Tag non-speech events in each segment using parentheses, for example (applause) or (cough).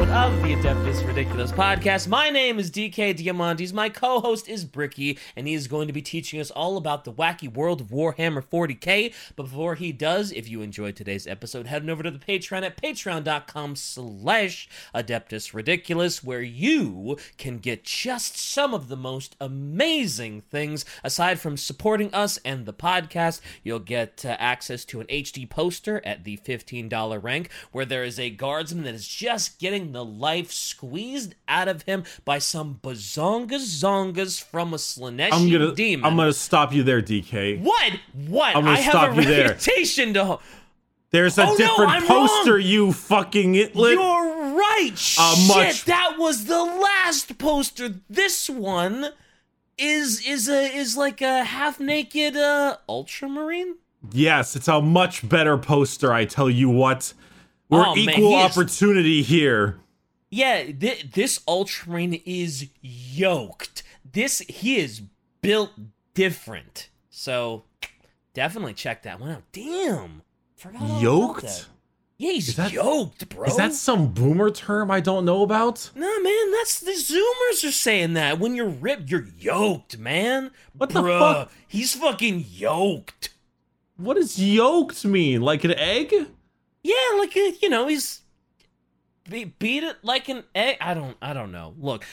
episode of the Adeptus Ridiculous podcast. My name is DK Diamantes. My co-host is Bricky, and he is going to be teaching us all about the wacky world of Warhammer 40k. But before he does, if you enjoyed today's episode, head over to the Patreon at patreon.com slash Adeptus Ridiculous, where you can get just some of the most amazing things. Aside from supporting us and the podcast, you'll get uh, access to an HD poster at the $15 rank, where there is a guardsman that is just getting the life squeezed out of him by some bazongas zongas from a Slaaneshi I'm gonna demon. I'm gonna stop you there, DK. What? What? I'm gonna I have a you there. reputation to. There's a Oh, different I'm poster, wrong. you fucking itlet. You're right. Uh, Shit, much- that was the last poster. This one is is a is like a half naked uh ultramarine. Yes, it's a much better poster. I tell you what. We're Oh, man, equal is- opportunity here. Yeah, th- this ultramarine is yoked. This he is built different. So definitely check that one out. Damn. Forgot Yoked? Yeah, he's Is that- yoked, bro. Is that some boomer term I don't know about? No, man, that's the Zoomers are saying that. When you're ripped, you're yoked, man. What the fuck? He's fucking yoked. What does yoked mean? Like an egg? Yeah, like a, you know, he's be, beat it like an egg. I don't, I don't know. Look,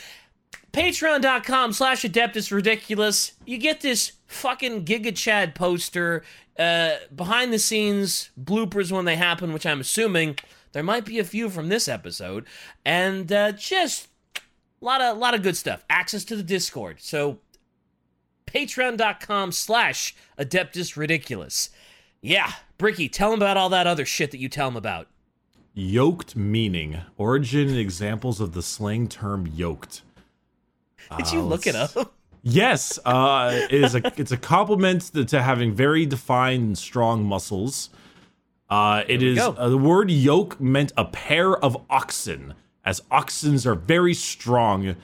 patreon.com slash adeptus ridiculous. You get this fucking Giga Chad poster, uh, behind the scenes bloopers when they happen, which I'm assuming there might be a few from this episode, and uh, just a lot of, lot of good stuff. Access to the Discord. So patreon.com slash adeptus ridiculous. Yeah, Bricky, tell him about all that other shit that you tell him about. Yoked meaning. Origin and examples of the slang term yoked. Did Uh, you look it up? (laughs) Yes, uh, it is a it's a compliment to, to having very defined and strong muscles. Uh, it is uh, the word yoke meant a pair of oxen, as oxens are very strong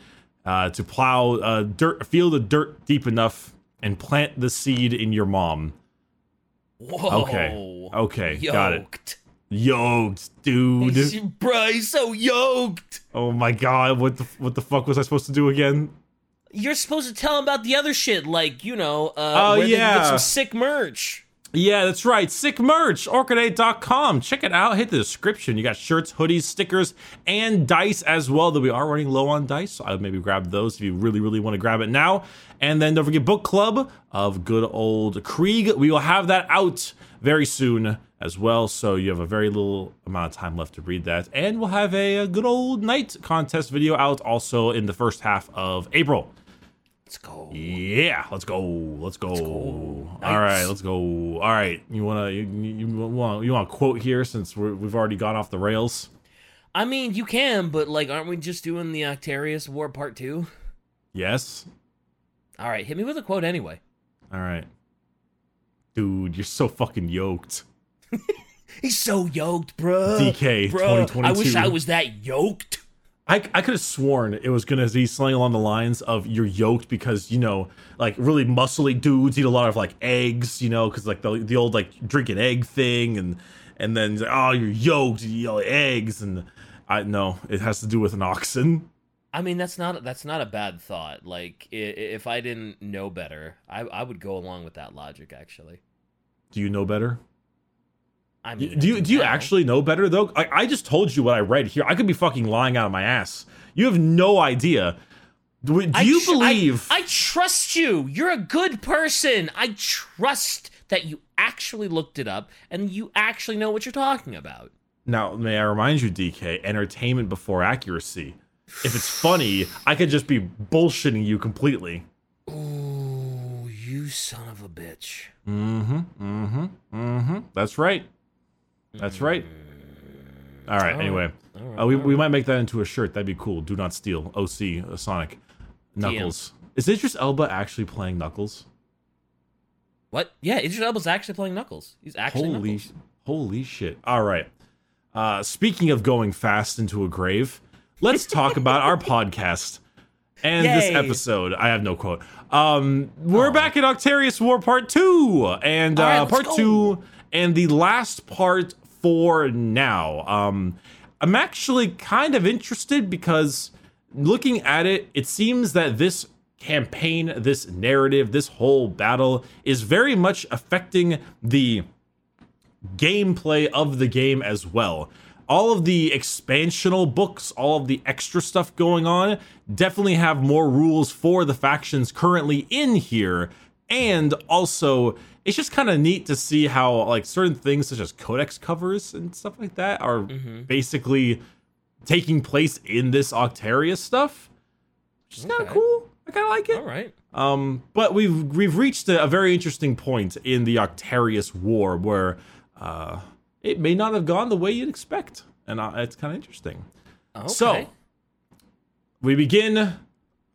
uh, to plow uh, dirt, a field of dirt deep enough and plant the seed in your mom. Whoa. Okay, okay, got it. Yoked. Yoked, dude. He's- Bruh, he's so yoked. Oh my god, what the what the fuck was I supposed to do again? You're supposed to tell him about the other shit, like, you know, uh, Oh, where they can yeah. get some sick merch. Yeah, that's right. Sick merch, orchidate.com. Check it out. Hit the description. You got shirts, hoodies, stickers, and dice as well. That we are running low on dice. So I would maybe grab those if you really, really want to grab it now. And then don't forget book club of good old Krieg. We will have that out very soon as well. So you have a very little amount of time left to read that. And we'll have a good old night contest video out also in the first half of April. Let's go. Yeah, let's go. Let's go. go. All right, let's go. All right, you wanna you, you want you want a quote here since we're, we've already gone off the rails. I mean, you can, but, like, aren't we just doing the Octarius War Part 2? Yes. All right, hit me with a quote anyway. All right, dude, you're so fucking yoked. (laughs) He's so yoked, bro. DK 2022. I wish I was that yoked. I, I could have sworn it was gonna be something along the lines of you're yoked because you know like really muscly dudes eat a lot of like eggs you know because like the the old like drink an egg thing and and then like, oh you're yoked you eat eggs and I no it has to do with an oxen I mean, that's not that's not a bad thought. Like, if I didn't know better, I, I would go along with that logic. Actually, do you know better I mean, do you do you now. actually know better though I, I just told you what I read here I could be fucking lying out of my ass you have no idea do, do you tr- I- believe I, trust you. You're a good person. I trust that you actually looked it up and you actually know what you're talking about. Now, may I remind you, DK, entertainment before accuracy. If it's funny, I could just be bullshitting you completely. Ooh, you son of a bitch. Mm-hmm. Mm-hmm. Mm-hmm. That's right. That's right. All right. All Anyway, All right, uh, we, we might make that into a shirt. That'd be cool. Do not steal. OC uh, Sonic. Knuckles. Is Idris Elba actually playing Knuckles? What? Yeah, Idris Elba's actually playing Knuckles. He's actually Holy, Knuckles. holy shit! All right. Uh, speaking of going fast into a grave, let's talk about our (laughs) podcast and this episode. I have no quote. Um, we're back at Octarius War Part Two, and right, uh, Part go. Two, and the last part for now. Um, I'm actually kind of interested because looking at it, it seems that this campaign, this narrative, this whole battle is very much affecting the gameplay of the game as well. All of the expansional books, all of the extra stuff going on, definitely have more rules for the factions currently in here. And also, it's just kind of neat to see how, like, certain things such as codex covers and stuff like that are basically taking place in this Octarius stuff. Which is kind of cool. I kind of like it. All right. Um, but we've we've reached a, a very interesting point in the Octarius War where uh, it may not have gone the way you'd expect, and uh, it's kind of interesting. Okay. So we begin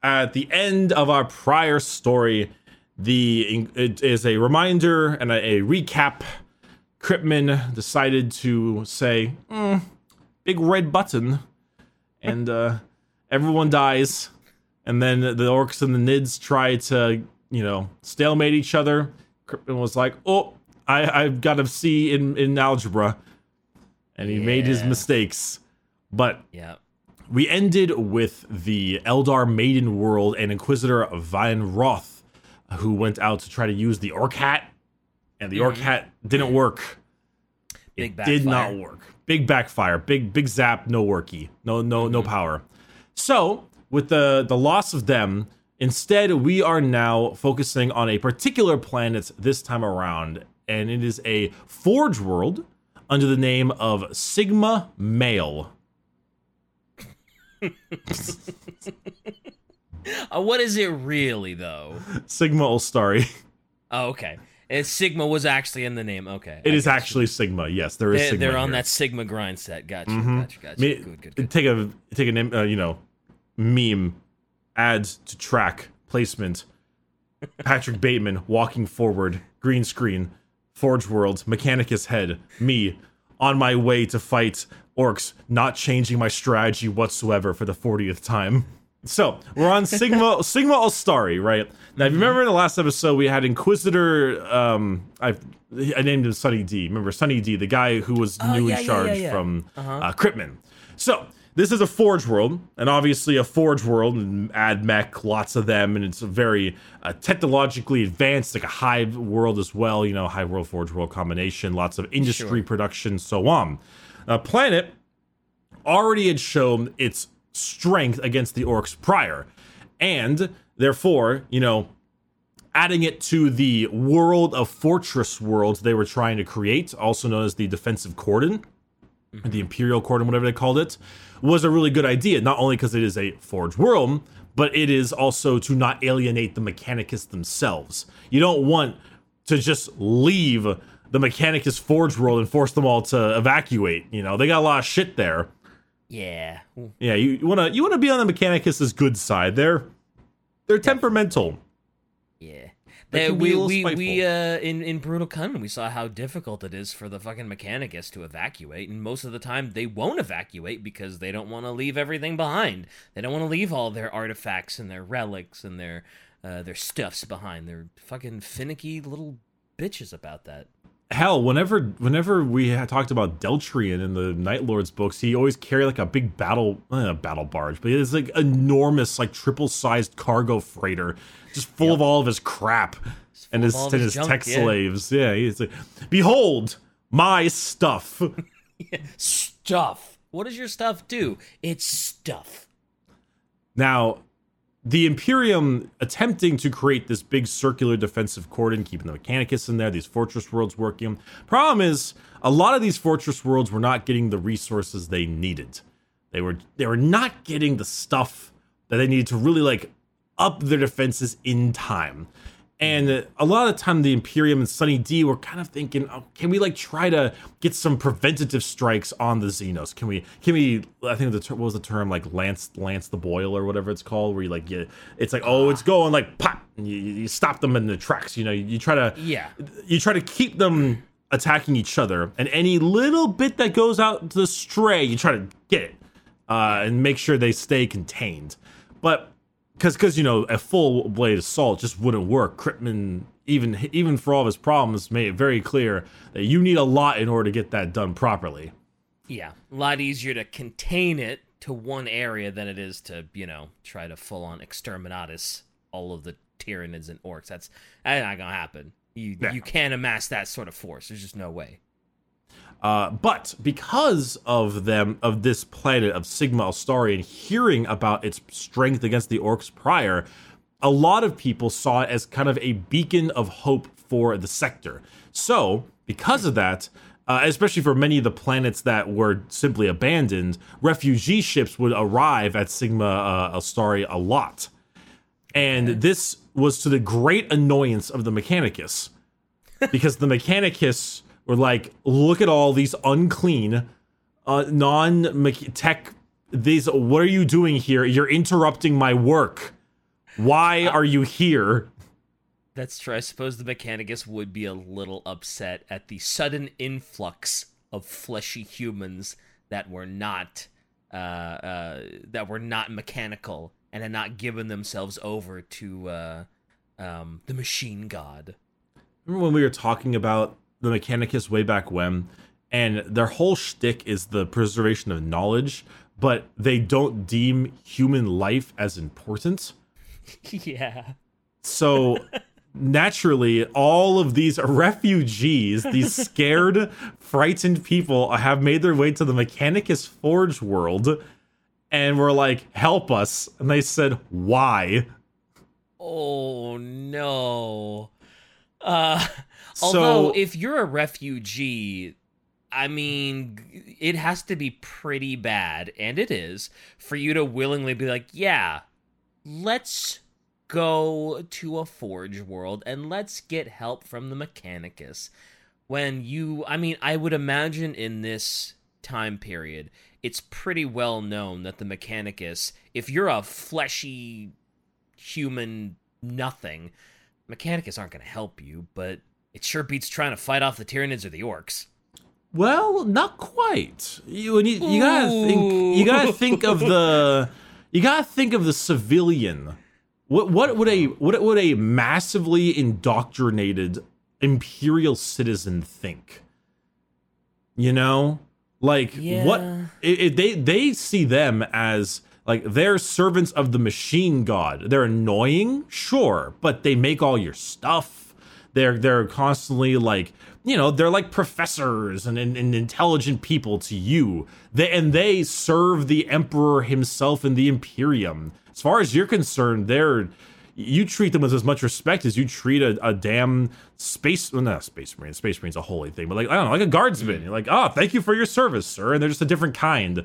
at the end of our prior story. The it is a reminder and a, a recap. Kryptman decided to say, "Mm, "Big red button," and uh, everyone dies. And then the orcs and the nids try to, you know, stalemate each other. Kryptman was like, "Oh, I, I've got a C in in algebra," and he made his mistakes. But yeah. we ended with the Eldar Maiden World and Inquisitor Vine Roth, who went out to try to use the Orc Hat, and the Orc mm-hmm. Hat didn't mm-hmm. work. Big it did not work. Big backfire. Big big zap. No worky. No no no mm-hmm. power. So with the the loss of them, instead we are now focusing on a particular planet this time around, and it is a Forge world under the name of Sigma Male. (laughs) (laughs) Uh, what is it really though? Sigma Olstari. Oh, okay. And Sigma was actually in the name. Okay. It I is actually Sigma. Yes, there is They're, Sigma. they're on here. that Sigma grind set. Gotcha. Mhm. Gotcha. Gotcha. Me- good. Good. Good. Take a take an uh, you know meme, add to track placement. (laughs) Patrick Bateman walking forward, green screen, Forge World, Mechanicus head, me on my way to fight orcs, not changing my strategy whatsoever for the 40th time. So we're on Sigma (laughs) Sigma Ostari, right? Now, if you remember in the last episode, we had Inquisitor. Um, I I named him Sunny D. Remember Sunny D, the guy who was Oh, newly yeah, yeah, yeah, charged yeah. from uh, Kryptman. So this is a Forge world, and obviously a Forge world, and ad mech, lots of them, and it's a very uh, technologically advanced, like a hive world as well. You know, hive world, Forge world combination, lots of industry Sure. production, so on. Uh, planet already had shown its strength against the orcs prior, and therefore, you know, adding it to the world of fortress worlds they were trying to create, also known as the defensive cordon, or the imperial cordon, whatever they called it, was a really good idea. Not only because it is a forge world, but it is also to not alienate the Mechanicus themselves. You don't want to just leave the Mechanicus forge world and force them all to evacuate. You know, they got a lot of shit there. Yeah. Yeah, you, wanna you wanna be on the Mechanicus's good side. They're they're temperamental. Yeah. They we we, we uh in in brutal Kun we saw how difficult it is for the fucking Mechanicus to evacuate, and most of the time they won't evacuate because they don't want to leave everything behind. They don't want to leave all their artifacts and their relics and their uh, their stuffs behind. They're fucking finicky little bitches about that. Hell, whenever whenever we talked about Deltrian in the Night Lords books, he always carried like a big battle uh, battle barge, but it's like enormous, like triple sized cargo freighter, just full of all of his crap and his of all of and his his tech yeah. slaves. Yeah, he's like, behold my stuff. (laughs) Stuff. What does your stuff do? It's stuff. Now, the Imperium attempting to create this big circular defensive cordon, keeping the Mechanicus in there, these fortress worlds working. Problem is, a lot of these fortress worlds were not getting the resources they needed. They were they were not getting the stuff that they needed to really like up their defenses in time. And a lot of the time, the Imperium and Sunny D were kind of thinking, oh, can we like try to get some preventative strikes on the Xenos? Can we? Can we? I think the ter- what was the term like lance lance the boil or whatever it's called, where you like you, it's like oh, it's going like pop, and you, you stop them in the tracks. You know, you, you try to Yeah. you try to keep them attacking each other, and any little bit that goes out to the stray, you try to get it uh, and make sure they stay contained. But because because you know a full blade assault just wouldn't work. Kryptman even even for all of his problems made it very clear that you need a lot in order to get that done properly. Yeah, a lot easier to contain it to one area than it is to, you know, try to full on exterminatus all of the Tyranids and orcs. That's that's not gonna happen. You Yeah. you can't amass that sort of force. There's just no way. Uh, but because of them, of this planet of Sigma Alstari, and hearing about its strength against the orcs prior, a lot of people saw it as kind of a beacon of hope for the sector. So, because of that, uh, especially for many of the planets that were simply abandoned, refugee ships would arrive at Sigma uh, Alstari a lot. And this was to the great annoyance of the Mechanicus because the Mechanicus were like, look at all these unclean, uh, non tech. These, what are you doing here? You're interrupting my work. Why are you here? That's true. I suppose the Mechanicus would be a little upset at the sudden influx of fleshy humans that were not uh, uh, that were not mechanical and had not given themselves over to uh, um, the machine god. Remember when we were talking about the Mechanicus way back when, and their whole shtick is the preservation of knowledge, but they don't deem human life as important. (laughs) yeah. So naturally, all of these refugees, these (laughs) scared, frightened people, have made their way to the Mechanicus Forge world and were like, help us. And they said, why? Oh no. Uh So- although if you're a refugee, I mean, it has to be pretty bad, and it is, for you to willingly be like, yeah, let's go to a forge world and let's get help from the Mechanicus. When you, I mean, I would imagine in this time period, it's pretty well known that the Mechanicus, if you're a fleshy human nothing, Mechanicus aren't going to help you, but it sure beats trying to fight off the Tyranids or the orcs. Well, not quite. You, you, you gotta think. You gotta think of the. You gotta think of the civilian. What what would a what would a massively indoctrinated imperial citizen think? You know, like what it, it, they they see them as like they're servants of the machine god. They're annoying, sure, but they make all your stuff. They're they're constantly like you know they're like professors and, and, and intelligent people to you. They and they serve the emperor himself in the Imperium. As far as you're concerned, they're you treat them with as much respect as you treat a, a damn space well, not space marine. Space marine's a holy thing, but like I don't know, like a guardsman. You're like, oh, thank you for your service, sir. And they're just a different kind.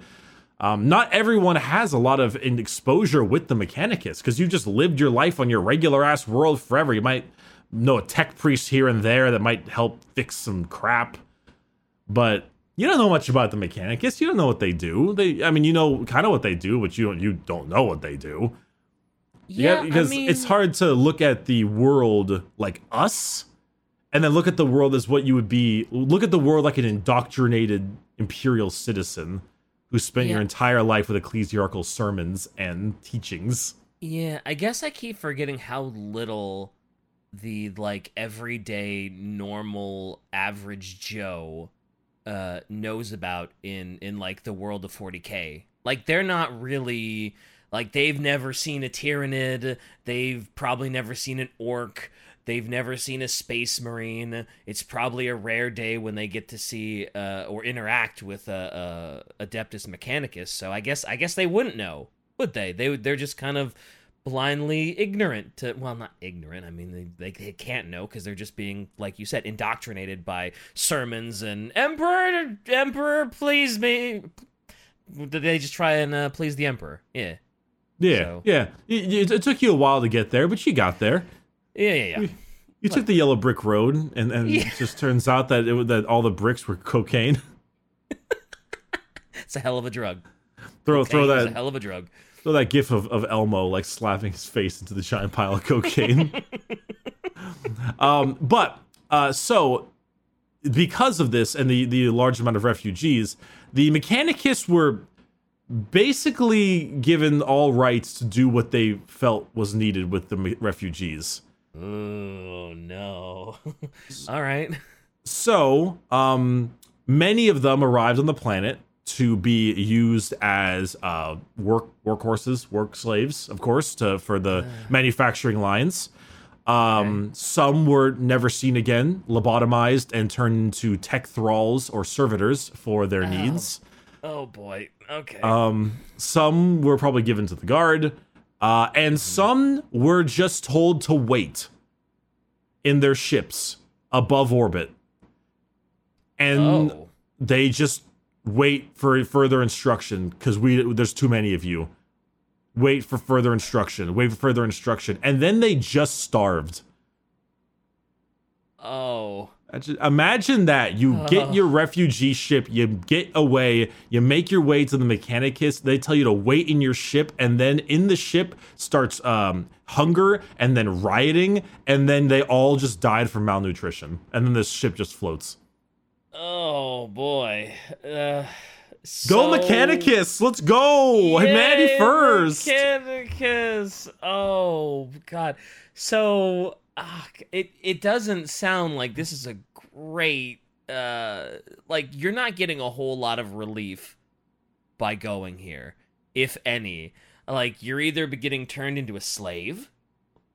Um, not everyone has a lot of exposure with the Mechanicus because you just lived your life on your regular ass world forever. You might know a tech priest here and there that might help fix some crap, but you don't know much about the Mechanicus. You don't know what they do. They, I mean, you know kind of what they do, but you don't. You don't know what they do. Yeah, because I mean, it's hard to look at the world like us and then look at the world as what you would be look at the world like an indoctrinated imperial citizen who spent your entire life with ecclesiarchal sermons and teachings. Yeah, I guess I keep forgetting how little the like everyday normal average Joe uh knows about in in like the world of 40K. Like they're not really like they've never seen a tyranid they've probably never seen an orc, they've never seen a space marine. It's probably a rare day when they get to see uh or interact with a, a Adeptus Mechanicus. So I guess I guess they wouldn't know, would they? They they're just kind of blindly ignorant to well not ignorant i mean they, they, they can't know because they're just being like you said indoctrinated by sermons and emperor emperor please me did they just try and uh, please the emperor yeah Yeah, So- yeah. It, it- took you a while to get there, but you got there. yeah yeah yeah You took the yellow brick road, and, and Yeah. it just turns out that it, that all the bricks were cocaine. (laughs) it's a hell of a drug throw throw Cocaine is that a hell of a drug Throw that gif of, of Elmo like slapping his face into the giant pile of cocaine. (laughs) um, but uh, so because of this and the the large amount of refugees, the Mechanicus were basically given all rights to do what they felt was needed with the me- refugees. oh no (laughs) all right So, um, many of them arrived on the planet to be used as uh, work workhorses, work slaves, of course, to for the manufacturing lines. Um, Some were never seen again, lobotomized and turned into tech thralls or servitors for their needs. Oh boy. Okay. Um, some were probably given to the guard, uh, and some were just told to wait in their ships above orbit, and oh. they just wait for further instruction because we there's too many of you. Wait for further instruction. Wait for further instruction, and then they just starved. Oh. Imagine- that you get your refugee ship, you get away, you make your way to the Mechanicus. They tell you to wait in your ship, and then in the ship starts um, hunger and then rioting, and then they all just died from malnutrition, and then this ship just floats. Oh boy. Uh, Go Mechanicus, let's go! Humanity Yay, first. Mechanicus. Oh god. So ah, it it doesn't sound like this is a great uh like you're not getting a whole lot of relief by going here, if any. Like you're either getting turned into a slave,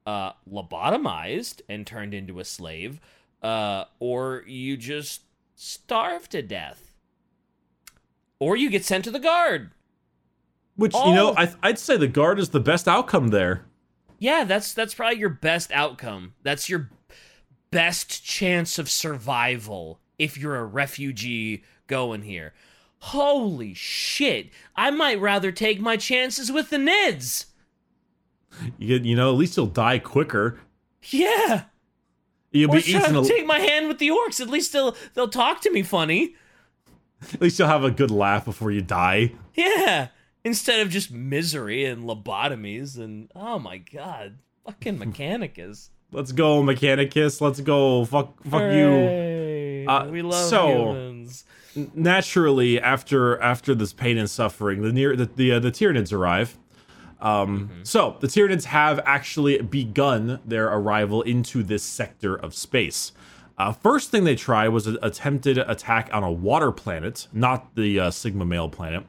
uh lobotomized and turned into a slave, uh or you just starve to death. Or you get sent to the guard. Which you know. I, I'd say the guard is the best outcome there. Yeah, that's that's probably your best outcome. That's your best chance of survival if you're a refugee going here. Holy shit. I might rather take my chances with the Nids. You you know, at least you'll die quicker. Yeah. You'll Or be eaten. to take my hand with the orcs. At least they'll they'll talk to me funny. at least you'll have a good laugh before you die. Yeah. Instead of just misery and lobotomies and oh my god. Fucking (laughs) Mechanicus. Let's go, Mechanicus. Let's go. Fuck, fuck you. Uh, we love so- humans. Naturally, after after this pain and suffering, the near the the, uh, the Tyranids arrive. Um, So the Tyranids have actually begun their arrival into this sector of space. Uh, first thing they tried was an attempted attack on a water planet, not the uh, Sigma male planet.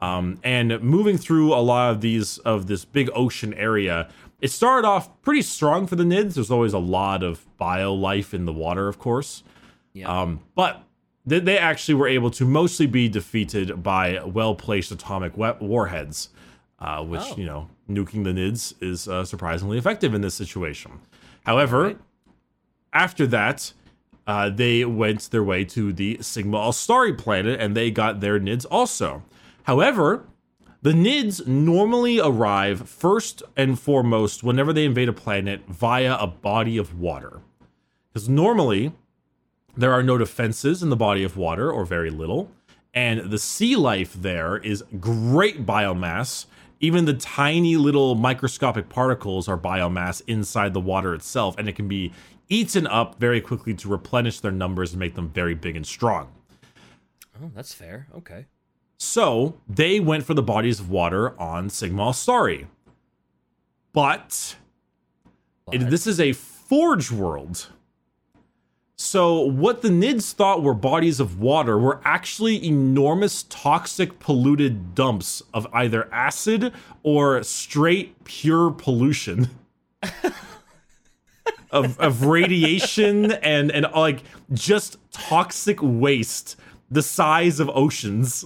Um, and moving through a lot of these of this big ocean area, it started off pretty strong for the Nids. There's always a lot of bio life in the water, of course. Yeah. Um, but they, they actually were able to mostly be defeated by well placed atomic warheads, uh, which, Oh. you know, nuking the Nids is uh, surprisingly effective in this situation. However, Right. after that, uh, they went their way to the Sigma Alstari planet and they got their Nids also. However, the Nids normally arrive first and foremost whenever they invade a planet via a body of water. Because normally, there are no defenses in the body of water, or very little. And the sea life there is great biomass. Even the tiny little microscopic particles are biomass inside the water itself, and it can be eaten up very quickly to replenish their numbers and make them very big and strong. Oh, that's fair. Okay. So they went for the bodies of water on Sigma Alstari. But, it- But- this is a forge world. So what the Nids thought were bodies of water were actually enormous toxic polluted dumps of either acid or straight pure pollution. (laughs) of, of radiation and and like just toxic waste the size of oceans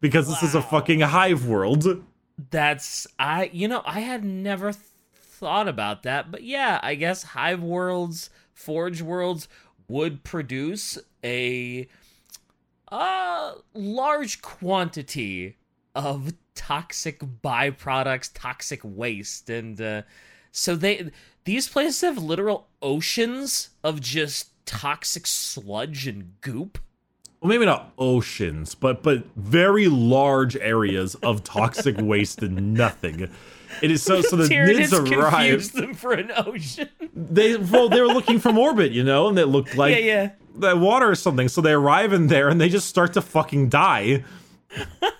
because this is a fucking hive world. That's I you know, I had never thought about that, but yeah, I guess Hive Worlds, Forge Worlds would produce a uh large quantity of toxic byproducts, toxic waste and uh so they these places have literal oceans of just toxic sludge and goop. Well, maybe not oceans, but but very large areas of toxic waste and nothing. It is so so the (laughs) Tyranids Nids confused them for an ocean. They well they were looking from orbit, you know, and it looked like yeah, yeah. the water or something. So they arrive in there and they just start to fucking die. (laughs)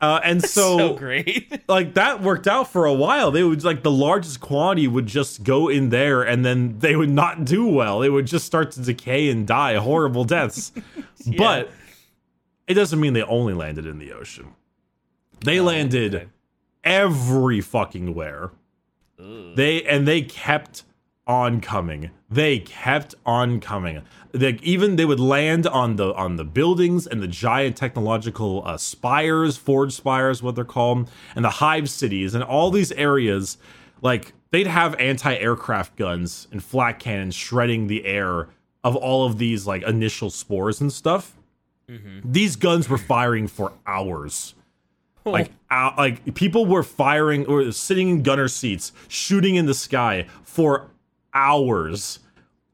Uh, and So, so, great. (laughs) like that worked out for a while. They would like the largest quantity would just go in there, and then they would not do well. They would just start to decay and die horrible deaths. But it doesn't mean they only landed in the ocean. They landed okay. Every fucking where. Ugh. They and they kept on coming. They kept on coming. They, even they would land on the on the buildings and the giant technological uh, spires, forge spires, what they're called, and the hive cities and all these areas. Like they'd have anti-aircraft guns and flak cannons shredding the air of all of these like initial spores and stuff. These guns were firing for hours like oh. out, like people were firing or sitting in gunner seats shooting in the sky for hours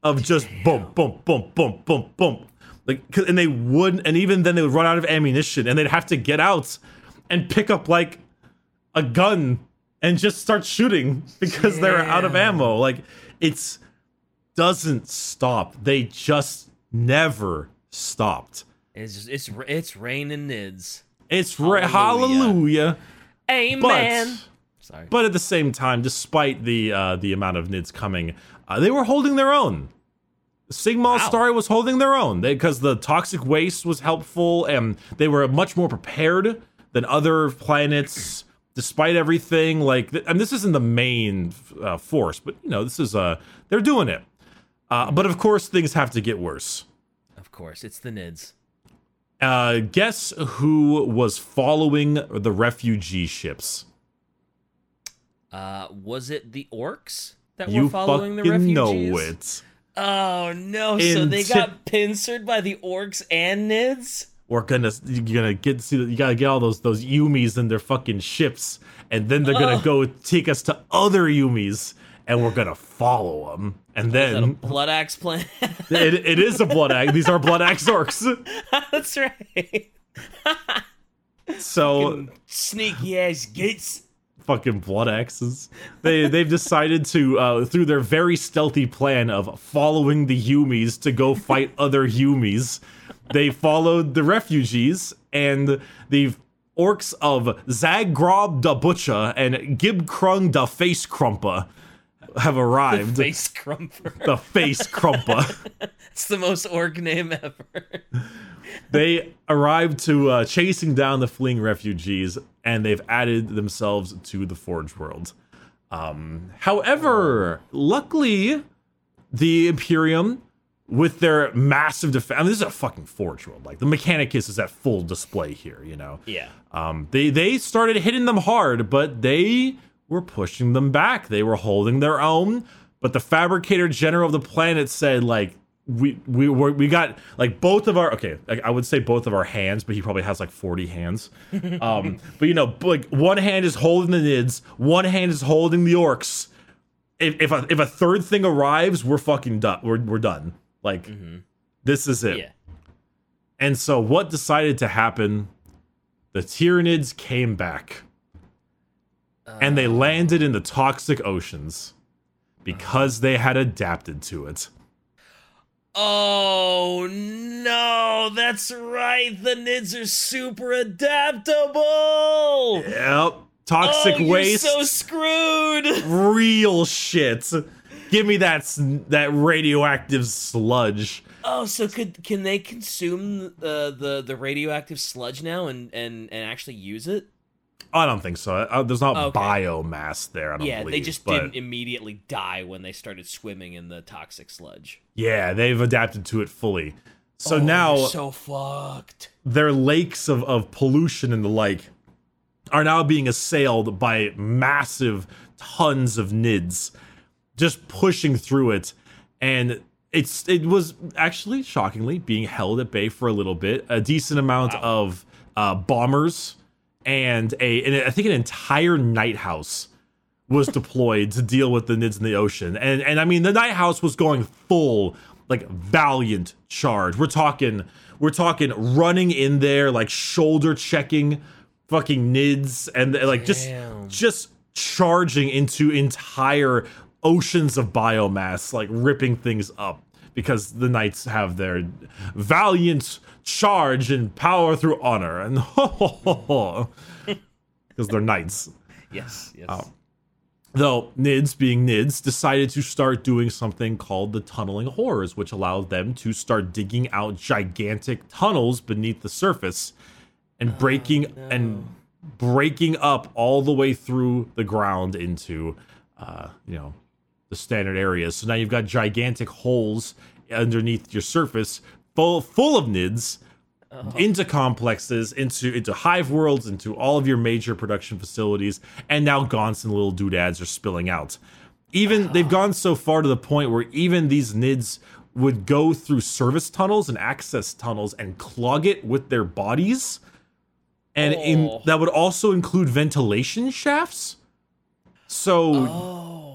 of just boom boom boom boom boom boom Like, and they would and even then they would run out of ammunition and they'd have to get out and pick up like a gun and just start shooting (laughs) because they're out of ammo. Like it's doesn't stop. They just never stopped. It's just, it's it's raining nids. It's ra- Hallelujah. hallelujah Amen. Sorry. But at the same time, despite the uh, the amount of nids coming, uh, they were holding their own. Sigma Wow. Star was holding their own because the toxic waste was helpful, and they were much more prepared than other planets. Despite everything, like, th- and this isn't the main uh, force, but you know, this is uh, they're doing it. Uh, but of course, things have to get worse. of course, it's the nids. Uh, guess who was following the refugee ships? Uh, was it the orcs that You were following the fucking refugees? know it. Oh no! so they Inti- got pincered by the orcs and nids. we're gonna you're gonna get see you gotta get all those those Yumis in their fucking ships, and then they're gonna go take us to other Yumis, and we're gonna follow them. And Is that a then blood axe plan? (laughs) it, it is a blood axe. These are blood axe orcs. (laughs) That's right. So Sneaky ass gates. fucking blood axes. They they've decided to uh, through their very stealthy plan of following the Yumis to go fight (laughs) other Yumis. They followed the refugees and the orcs of Zagrob da Butcha and Gibkrung da Face Crumpa have arrived. (laughs) The Face crumper. the Face crumper. (laughs) It's the most orc name ever. (laughs) they arrived to uh, chasing down the fleeing refugees, and they've added themselves to the Forge world. Um, however, luckily, the Imperium, with their massive defense, I mean, this is a fucking Forge world. Like the Mechanicus is at full display here. You know, Yeah. um, they they started hitting them hard, but they were pushing them back. They were holding their own. But the fabricator general of the planet said, like, we we were, we got like both of our okay, like, I would say both of our hands, but he probably has like forty hands. (laughs) Um, but you know, like one hand is holding the nids, one hand is holding the orcs. If if a, if a third thing arrives, we're fucking done. We're we're done. Like this is it. Yeah. And so, what decided to happen? The Tyranids came back. And they landed in the toxic oceans because they had adapted to it. Oh no, that's right. The nids are super adaptable. Yep. Toxic oh, waste. so screwed. real shit. Give me that that radioactive sludge. Oh, so could can they consume uh, the the radioactive sludge now and and and actually use it? I don't think so. Uh, there's not Okay. biomass there. I don't Yeah, believe. they just but didn't immediately die when they started swimming in the toxic sludge. Yeah, they've adapted to it fully. So Oh, now so fucked. their lakes of, of pollution and the like are now being assailed by massive tons of nids just pushing through it and it's it was actually shockingly being held at bay for a little bit a decent amount of uh, bombers and a and I think an entire knight house was (laughs) deployed to deal with the nids in the ocean. And and I mean the knight house was going full like valiant charge. We're talking we're talking running in there like shoulder checking fucking nids and like just just charging into entire oceans of biomass like ripping things up because the knights have their valiant charge and power through honor and (laughs) because they're knights Yes, yes. Oh. Though Nids, being Nids, decided to start doing something called the tunneling horrors, which allowed them to start digging out gigantic tunnels beneath the surface and breaking and breaking up all the way through the ground into, uh, you know, the standard areas. So now you've got gigantic holes underneath your surface, full full of Nids oh. into complexes, into into hive worlds, into all of your major production facilities, and now Gaunts and little doodads are spilling out. Even they've gone so far to the point where even these nids would go through service tunnels and access tunnels and clog it with their bodies, and in, Oh. that would also include ventilation shafts. So Oh.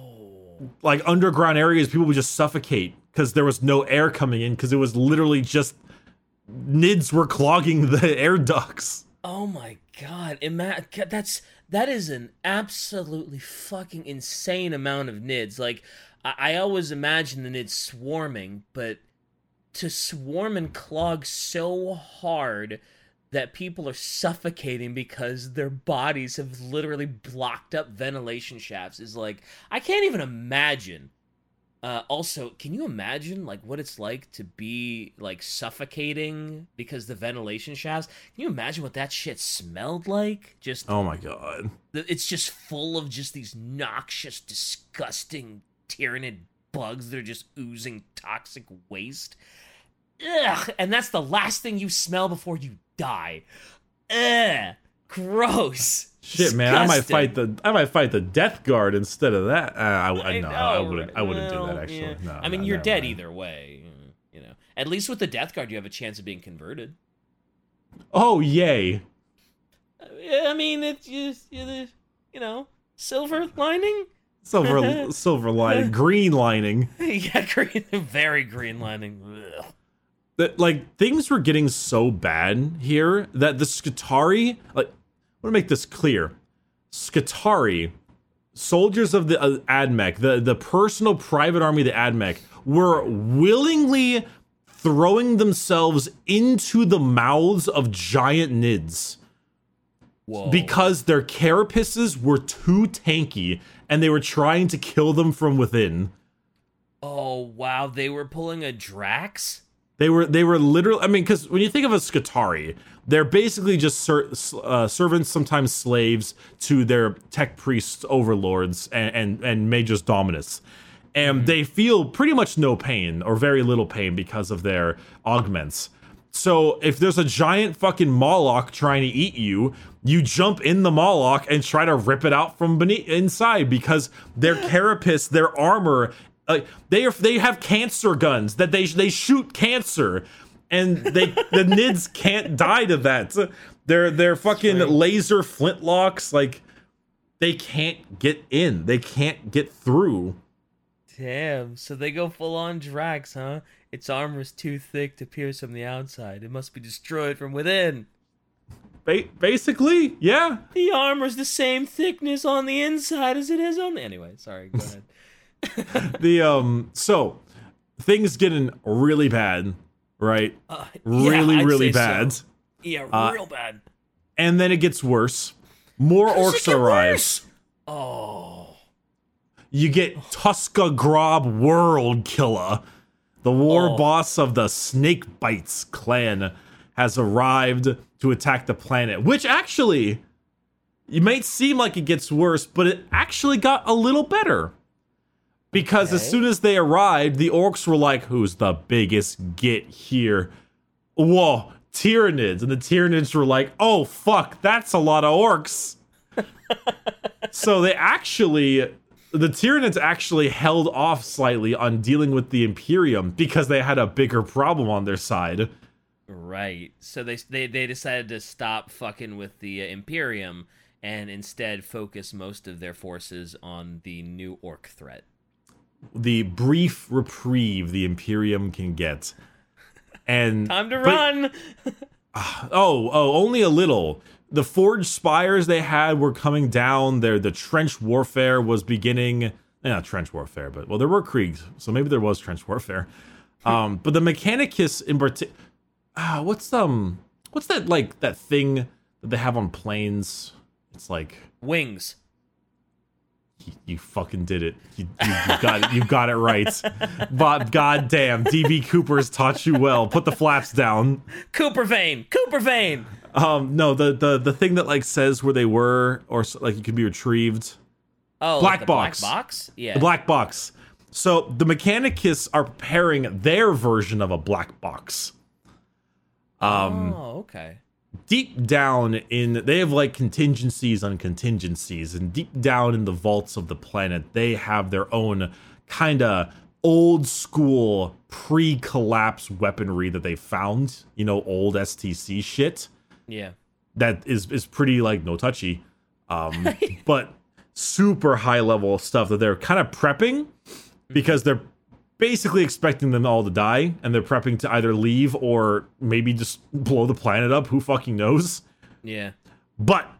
Like underground areas, people would just suffocate because there was no air coming in because it was literally just nids were clogging the (laughs) air ducts. Oh my god. Ima- that's that is an absolutely fucking insane amount of nids. Like I, I always imagine the nids swarming, but to swarm and clog so hard that people are suffocating because their bodies have literally blocked up ventilation shafts is like I can't even imagine. Uh, also, can you imagine like what it's like to be like suffocating because the ventilation shafts? Can you imagine what that shit smelled like? Just Oh my god. it's just full of just these noxious, disgusting tyranid bugs that are just oozing toxic waste. Ugh, and that's the last thing you smell before you die. Ugh, gross. Shit, man, I might fight the I might fight the death guard instead of that. Uh, I, I, no, I wouldn't. I wouldn't do that actually. yeah. No, I mean, no, you're dead mind. either way. You know, at least with the Death Guard, you have a chance of being converted. Oh yay! I mean, it's just you know, you know, silver lining. Silver (laughs) silver lining, green lining. (laughs) yeah, green, very green lining. Ugh. That like things were getting so bad here that the Skitarii, like, I want to make this clear. Skitarii, soldiers of the uh, Admech, the the personal private army of the Admech, were willingly throwing themselves into the mouths of giant nids Whoa. because their carapaces were too tanky and they were trying to kill them from within. oh wow, they were pulling a Drax. They were they were literally. I mean, because when you think of a Skitarii, they're basically just ser- uh, servants, sometimes slaves to their tech priests, overlords, and and, and Magos Dominus, and they feel pretty much no pain or very little pain because of their augments. So if there's a giant fucking Mawloc trying to eat you, you jump in the Mawloc and try to rip it out from beneath inside because their (gasps) carapace, their armor, uh, they are they have cancer guns that they they shoot cancer, and they the (laughs) nids can't die to that. They're they're fucking Sweet. laser flintlocks like they can't get in. They can't get through. Damn. So they go full on Drax, huh? Its armor is too thick to pierce from the outside. It must be destroyed from within. Ba- basically, yeah. The armor's the same thickness on the inside as it is on. the. Anyway, sorry. Go (laughs) ahead. (laughs) the um so things getting really bad right Uh, yeah, really I'd really say so. bad Yeah, Uh, real bad. and then it gets worse more orcs arrive? Oh. you get tuska grob world killer the war Oh. boss of the snake bites clan has arrived to attack the planet which actually it might seem like it gets worse but it actually got a little better because as soon as they arrived the orcs were like who's the biggest get here whoa Tyranids and the Tyranids were like oh fuck that's a lot of orcs (laughs) so they actually the Tyranids actually held off slightly on dealing with the Imperium because they had a bigger problem on their side. Right. So they they they decided to stop fucking with the uh, Imperium and instead focus most of their forces on the new orc threat. The brief reprieve the Imperium can get. And (laughs) Time to but- run. (laughs) Oh, oh, only a little. The forged spires they had were coming down. There, the trench warfare was beginning. eh, Not trench warfare, but well, there were kriegs, so maybe there was trench warfare. (laughs) Um, but the Mechanicus in particular, ah, what's um, what's that like that thing that they have on planes? It's like, Wings. You, you fucking did it. You, you, you got it. You got it right. But goddamn, DB Cooper's taught you well. Put the flaps down. Cooper Vane. Cooper Vane. Um, no, the the the thing that like says where they were, or like you could be retrieved. Oh, Black like the box. Black box. Yeah. The black box. So the Mechanicus are preparing their version of a black box. Um, oh, okay. Deep down in they have like contingencies on contingencies and deep down in the vaults of the planet they have their own kind of old school pre-collapse weaponry that they found you know old stc shit Yeah. that is is pretty like no touchy um (laughs) but super high level stuff that they're kind of prepping because they're basically expecting them all to die and they're prepping to either leave or maybe just blow the planet up who fucking knows Yeah. but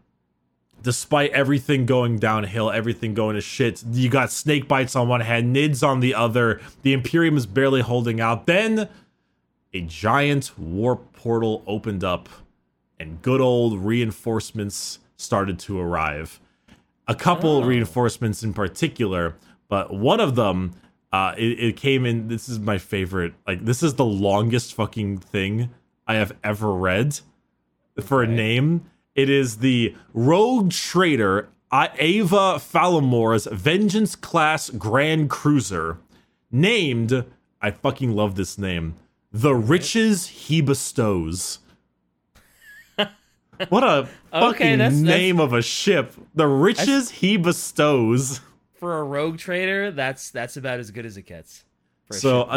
despite everything going downhill, everything going to shit, you got snake bites on one hand, nids on the other. The Imperium is barely holding out. Then a giant warp portal opened up, and good old reinforcements started to arrive. A couple Oh. reinforcements in particular, but one of them. Uh, it, it came in. This is my favorite. Like, this is the longest fucking thing I have ever read for a name. It is the Rogue Trader Ava Falimore's Vengeance class Grand Cruiser, named. I fucking love this name. The riches he bestows. what a (laughs) fucking that's- that's- name of a ship. The riches he bestows. For a rogue trader, that's that's about as good as it gets. So ship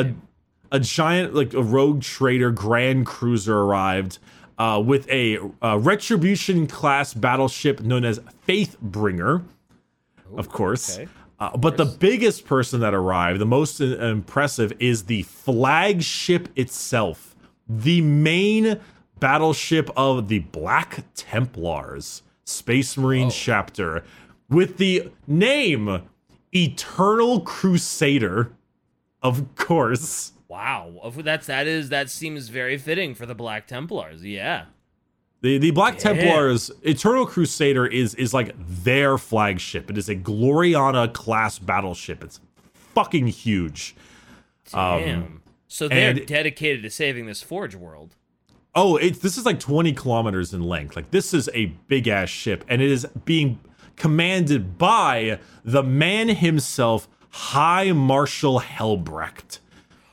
a a giant like a rogue trader grand cruiser arrived uh, with a, uh retribution class battleship known as Faithbringer, of course. okay. Uh, but the biggest person that arrived, the most impressive, is the flagship itself, the main battleship of the Black Templars, Space Marine Oh. chapter, with the name Eternal Crusader. Of course. wow, that's that is that seems very fitting for the Black Templars. Yeah. The the Black Yeah. Templars Eternal Crusader is is like their flagship. It is a Gloriana class battleship. It's fucking huge. Damn. so they're Um, and- dedicated to saving this forge world. Oh, it's this is like 20 kilometers in length. Like this is a big ass ship, and it is being commanded by the man himself, High Marshal Helbrecht.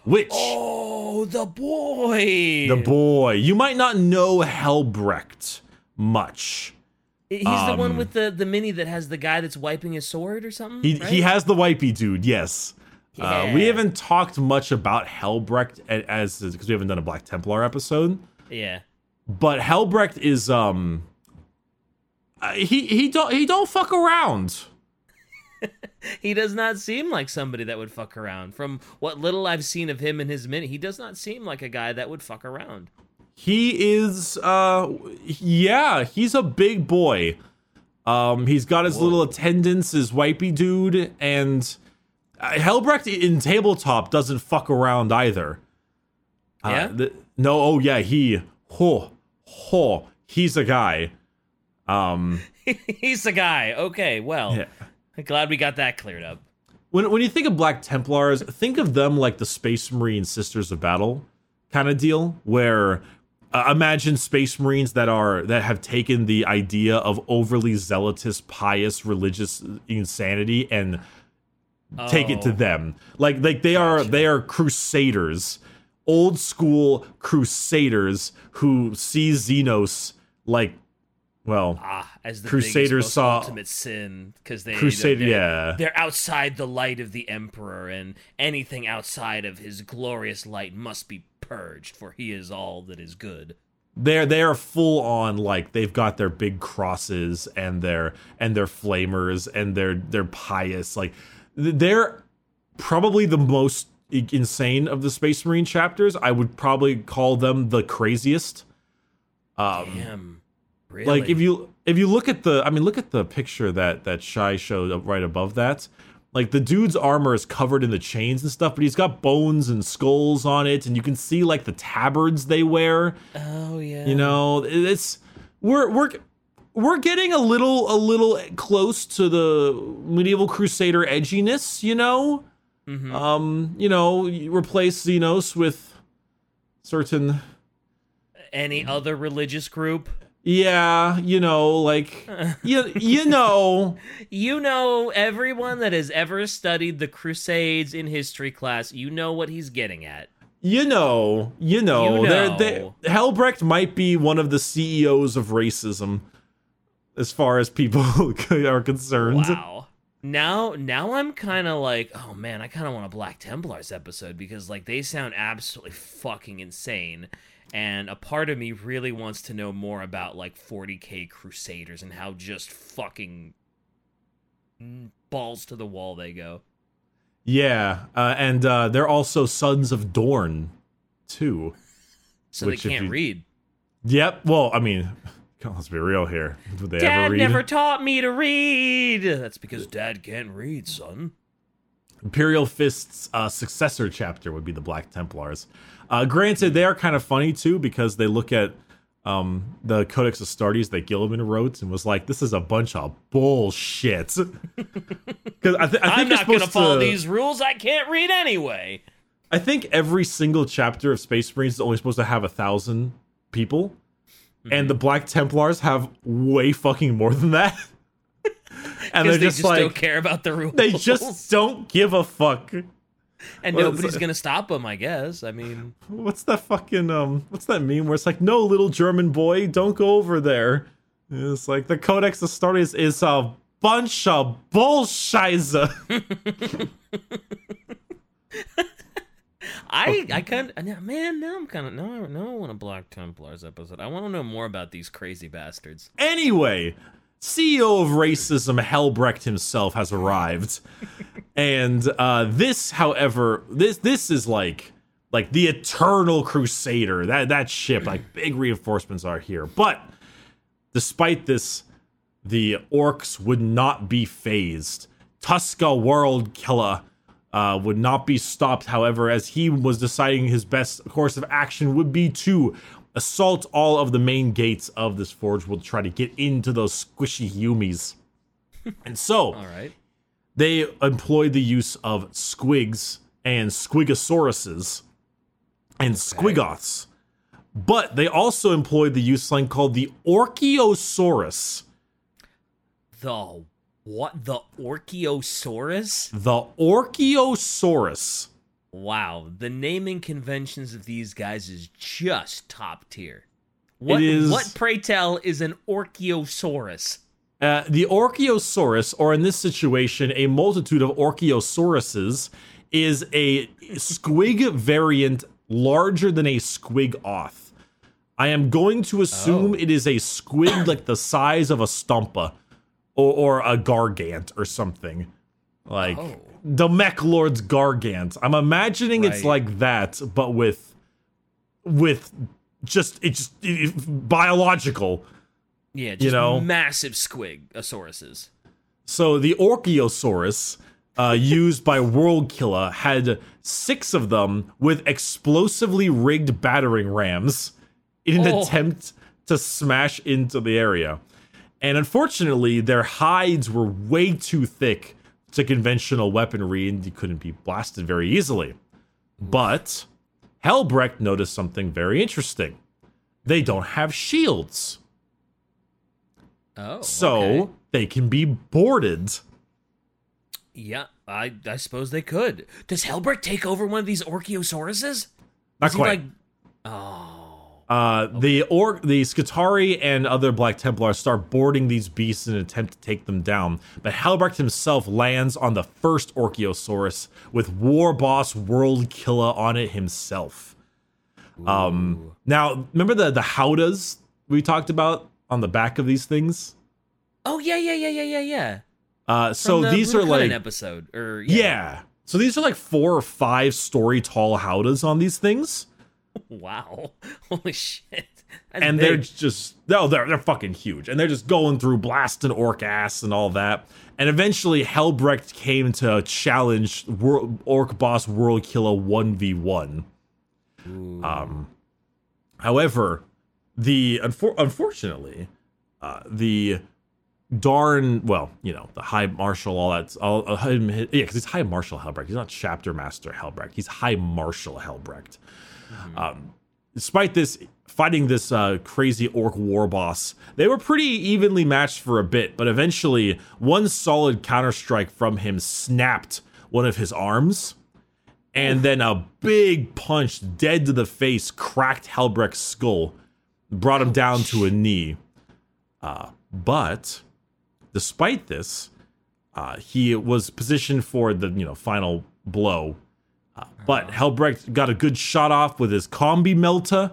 Which Oh, the boy. the boy, you might not know Helbrecht much. He's the one um, with the the mini that has the guy that's wiping his sword or something. He right? he has the wipey dude, yes. Uh, we haven't talked much about Helbrecht as because we haven't done a Black Templar episode. Yeah. But Helbrecht is um uh, he he don't he don't fuck around. (laughs) He does not seem like somebody that would fuck around. From what little I've seen of him and his mini, he does not seem like a guy that would fuck around. He is uh yeah, he's a big boy. Um he's got his little attendants, his wipey dude, and uh, Helbrecht in tabletop doesn't fuck around either. Uh, Yeah? the- no, oh yeah, he ho ho he's a guy. Um (laughs) He's the guy. Okay, well, yeah. glad we got that cleared up. When when you think of Black Templars, think of them like the Space Marine Sisters of Battle kind of deal, where uh, imagine Space Marines that are that have taken the idea of overly zealotous, pious, religious insanity and take it to Oh. them. Like like they are they are crusaders, old school crusaders who see Xenos like well Ah, as the Crusaders saw- ultimate sin because they Crusade they're, yeah. they're outside the light of the emperor, and anything outside of his glorious light must be purged, for he is all that is good. they're they are full on like they've got their big crosses and their and their flamers and their their pious like they're probably the most insane of the space marine chapters i would probably call them the craziest um Damn, really? like if you if you look at the i mean look at the picture that that shy showed up right above that like the dude's armor is covered in the chains and stuff but he's got bones and skulls on it and you can see like the tabards they wear oh yeah, you know, it's we're we're we're getting a little a little close to the medieval crusader edginess, you know. Mhm. Um, you know, you replace Xenos with certain Any other religious group? Yeah, you know, like (laughs) you you know, You know, everyone that has ever studied the Crusades in history class, you know what he's getting at. you know, you know, You they're- know. they Helbrecht might be one of the CEOs of racism as far as people (laughs) are concerned. Wow. Now, now I'm kind of like, oh man, I kind of want a Black Templars episode because like they sound absolutely fucking insane, and a part of me really wants to know more about like 40k Crusaders and how just fucking balls to the wall they go. Yeah, uh, and uh, they're also sons of Dorn, too. So they can't you- read. Yep. Well, I mean, (laughs) let's be real here. Would they Dad ever read? never taught me to read. That's because Dad can't read, son. Imperial Fist's uh, successor chapter would be the Black Templars. Uh, granted, they are kind of funny too because they look at um, the Codex Astartes that Guilliman wrote and was like, "This is a bunch of bullshit." (laughs) Because I, th- I think I'm not gonna follow these rules. I can't read anyway. I think every single chapter of Space Marines is only supposed to have a thousand people, Mm-hmm. and the Black Templars have way fucking more than that. (laughs) and they're they just, just like don't care about the rules. they just don't give a fuck. And Well, nobody's gonna stop him. I guess. I mean, What's that fucking um? What's that meme where it's like, no, little German boy, don't go over there. It's like the Codex Astartes is a bunch of bullshizer. (laughs) I I kind of man now I'm kind of no I- no I want to block Templars episode. I want to know more about these crazy bastards. anyway, CEO of racism Helbrecht himself has arrived, and uh, this, however, this this is like like the Eternal Crusader. That that ship, like big reinforcements are here, but despite this, the orcs would not be phased. Tuska World Killer uh, would not be stopped, however, as he was deciding his best course of action would be to assault all of the main gates of this forge will try to get into those squishy humies. (laughs) and so All right. they employed the use of squigs and squigosauruses and squigoths. But they also employed the use line called the Orchiosaurus. The what? The Orchiosaurus? The Orchiosaurus. Wow, the naming conventions of these guys is just top tier. What is- what pray tell is an Orchiosaurus? Uh, the Orchiosaurus, or in this situation, a multitude of Orchiosauruses, is a squig variant larger than a squigoth. I am going to assume Oh. it is a squig like the size of a stompa or, or a gargant or something. Like Oh. The Mech Lord's gargant. I'm imagining it's like that, but with with just it's just it- biological. Yeah, just know? massive squigosauruses. So the Orchiosaurus, uh, (laughs) used by World Killer, had six of them with explosively rigged battering rams in an Oh. attempt to smash into the area. And unfortunately, their hides were way too thick to conventional weaponry and you couldn't be blasted very easily. But Helbrecht noticed something very interesting. They don't have shields. Oh, So okay. they can be boarded. yeah, I I suppose they could. Does Helbrecht take over one of these Orchiosauruses? Not Is quite. like, oh, Uh, the or the Skitarii and other Black Templars start boarding these beasts in an attempt to take them down, but Helbrecht himself lands on the first Orchiosaurus with War Boss World Killer on it himself. Um, now remember the the howdahs we talked about on the back of these things. oh yeah, yeah, yeah, yeah, yeah, yeah. Uh, so the these are like episode, or yeah. So these are like four or five story tall howdahs on these things. (laughs) Wow, (laughs) holy shit! That's and they're just no, they're they're fucking huge, and they're just going through blasting orc ass and all that. And eventually, Helbrecht came to challenge Orc Boss World Killer one v one. Um, however, the unfor- unfortunately, uh, the darn well, you know, the High Marshal, all that, all uh, him- yeah, because he's High Marshal Helbrecht. He's not Chapter Master Helbrecht. He's High Marshal Helbrecht. Um, despite this fighting this uh, crazy orc war boss, they were pretty evenly matched for a bit, but eventually one solid counterstrike from him snapped one of his arms. And then a big punch dead to the face cracked Helbrecht's skull, brought him down to a knee. Uh, but despite this, uh, he was positioned for the you know final blow. But Helbrecht got a good shot off with his combi melta,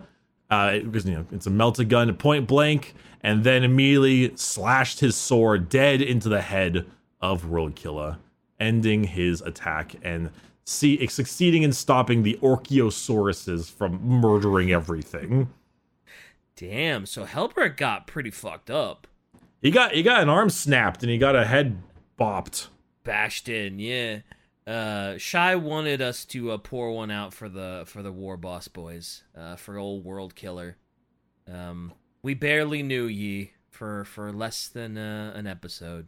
uh, you know it's a melta gun point blank, and then immediately slashed his sword dead into the head of Worldkiller, ending his attack and see succeeding in stopping the Orchiosauruses from murdering everything. Damn. So Helbrecht got pretty fucked up. He got he got an arm snapped and he got a head bopped. bashed in yeah uh shy wanted us to uh, pour one out for the for the war boss boys uh for old world killer. Um we barely knew ye for for less than uh, an episode.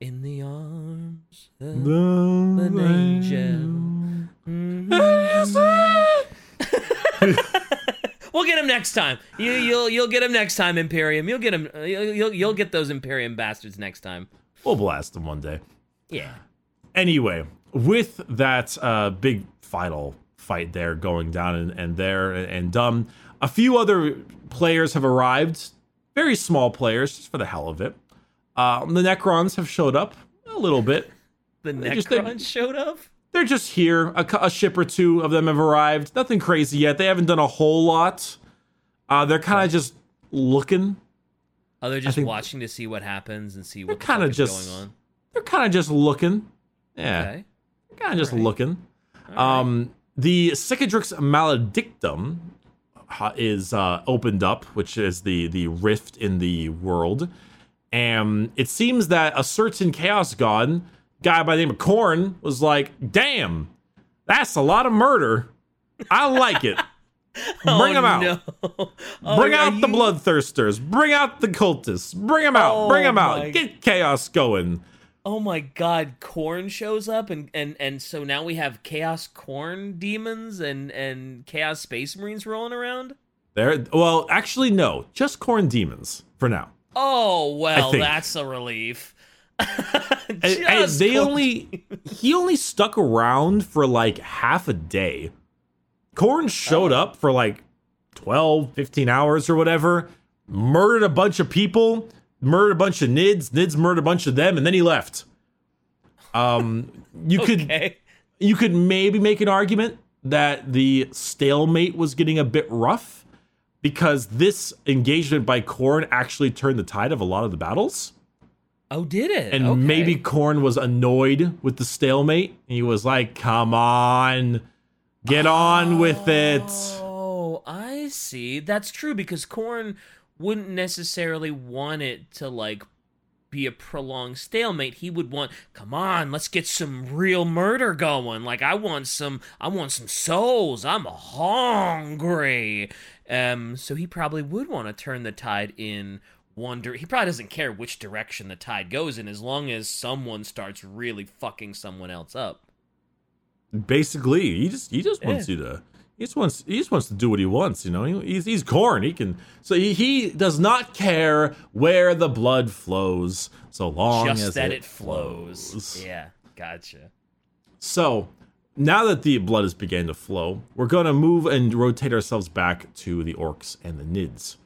In the arms of an angel. We'll get him next time. You you'll you'll get him next time imperium. You'll get him you'll you'll, you'll get those imperium bastards next time. We'll blast them one day. yeah Anyway, with that uh, big final fight there going down and, and there and um, a few other players have arrived. Very small players, just for the hell of it. Um, the Necrons have showed up a little bit. The They just- Necron they- showed up. They're just here. A, a ship or two of them have arrived. Nothing crazy yet. They haven't done a whole lot. Uh, they're kind of just looking. Oh, they're just watching to see what happens and see what kinda just- going on. They're kind of just looking. Yeah. Okay. kind of just Alright. looking. Um, the Cicatrix Maledictum is uh, opened up, which is the the rift in the world, and it seems that a certain Chaos God guy by the name of Khorne was like, "Damn, that's a lot of murder. I like it. (laughs) Bring oh, them out." No. Oh, Bring out the you- bloodthirsters. Bring out the cultists. Bring them out. Bring Oh them out. my- Get chaos going. Oh my God! Khorne shows up, and and and so now we have Chaos Khorne demons and and Chaos Space Marines rolling around. There. Well, actually, no. Just Khorne demons for now. Oh well, that's a relief. (laughs) And- and they corn- only (laughs) he only stuck around for like half a day. Khorne showed Oh. up for like 12, 15 hours or whatever, murdered a bunch of people, murdered a bunch of nids, nids murdered a bunch of them, and then he left. Um, you could (laughs) you could maybe make an argument that the stalemate was getting a bit rough because this engagement by Khorne actually turned the tide of a lot of the battles. Oh, did it? And Okay. maybe Khorne was annoyed with the stalemate. He was like, come on, get on with it. Oh, I see. That's true because Khorne wouldn't necessarily want it to like be a prolonged stalemate. He would want, come on, let's get some real murder going. Like I want some I want some souls. I'm hungry. Um so he probably would want to turn the tide in one dir- he probably doesn't care which direction the tide goes in as long as someone starts really fucking someone else up. Basically, he just he just wants you to he just wants he just wants to do what he wants. You know, he, he's he's Khorne. He can so he, he does not care where the blood flows so long Just as that it, it flows. Yeah, gotcha. So now that the blood has began to flow, we're going to move and rotate ourselves back to the orcs and the nids.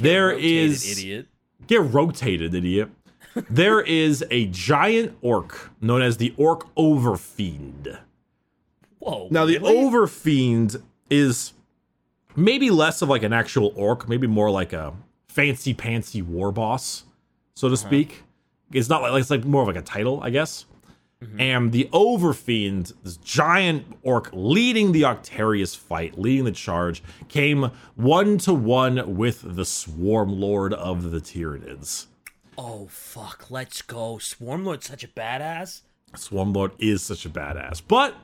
There Rotated is idiot. get rotated, idiot. (laughs) there is a giant orc known as the orc overfiend. Whoa. Now the really? overfiend is maybe less of like an actual orc, maybe more like a fancy pantsy war boss, so to uh-huh. speak. It's not like it's like more of like a title, I guess. Mm-hmm. And the Overfiend, this giant orc leading the Octarius fight, leading the charge, came one to one with the Swarm Lord of the Tyranids. Oh fuck, let's go. Swarmlord's such a badass. Swarm Lord is such a badass, but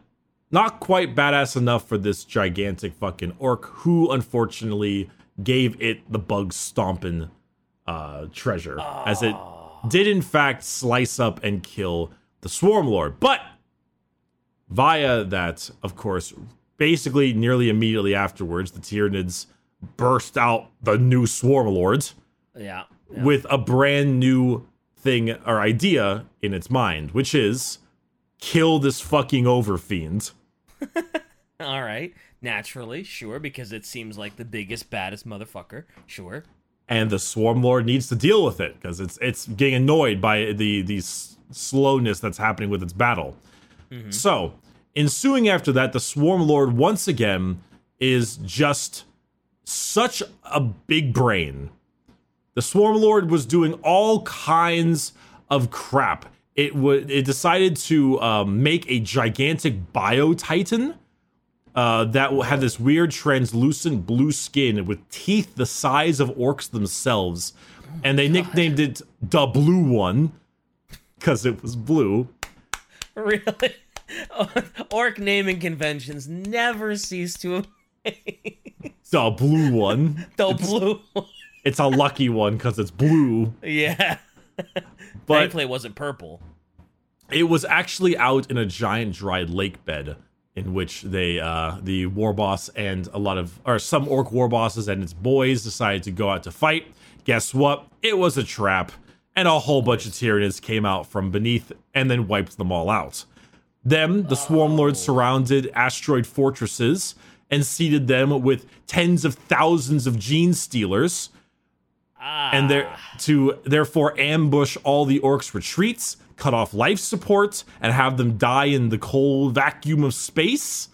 not quite badass enough for this gigantic fucking orc who unfortunately gave it the bug stomping uh, treasure, as it did in fact slice up and kill the Swarm Lord. But via that, of course, basically nearly immediately afterwards, the Tyranids burst out the new Swarm Lords Yeah. yeah. with a brand new thing or idea in its mind, which is kill this fucking overfiend. (laughs) All right. Naturally, sure, because it seems like the biggest, baddest motherfucker. Sure. and the swarm lord needs to deal with it because it's it's getting annoyed by the the s- slowness that's happening with its battle. Mm-hmm. So, ensuing after that, the swarm lord once again is just such a big brain. The swarm lord was doing all kinds of crap. It would it decided to um, make a gigantic bio titan uh, that will have this weird translucent blue skin with teeth the size of orcs themselves. And they nicknamed it the Blue One because it was blue. Really? (laughs) Orc naming conventions never cease to amaze. The Blue One. (laughs) the blue. It's a lucky one because it's blue. yeah. (laughs) But Thankfully, it wasn't purple. it was actually out in a giant dried lake bed in which they uh the war boss and a lot of or some orc war bosses and its boys decided to go out to fight. Guess what? It was a trap and a whole bunch of tyranids came out from beneath and then wiped them all out. Then the swarm lords surrounded asteroid fortresses and seeded them with tens of thousands of gene stealers Ah. and there to therefore ambush all the orcs' retreats, cut off life support, and have them die in the cold vacuum of space.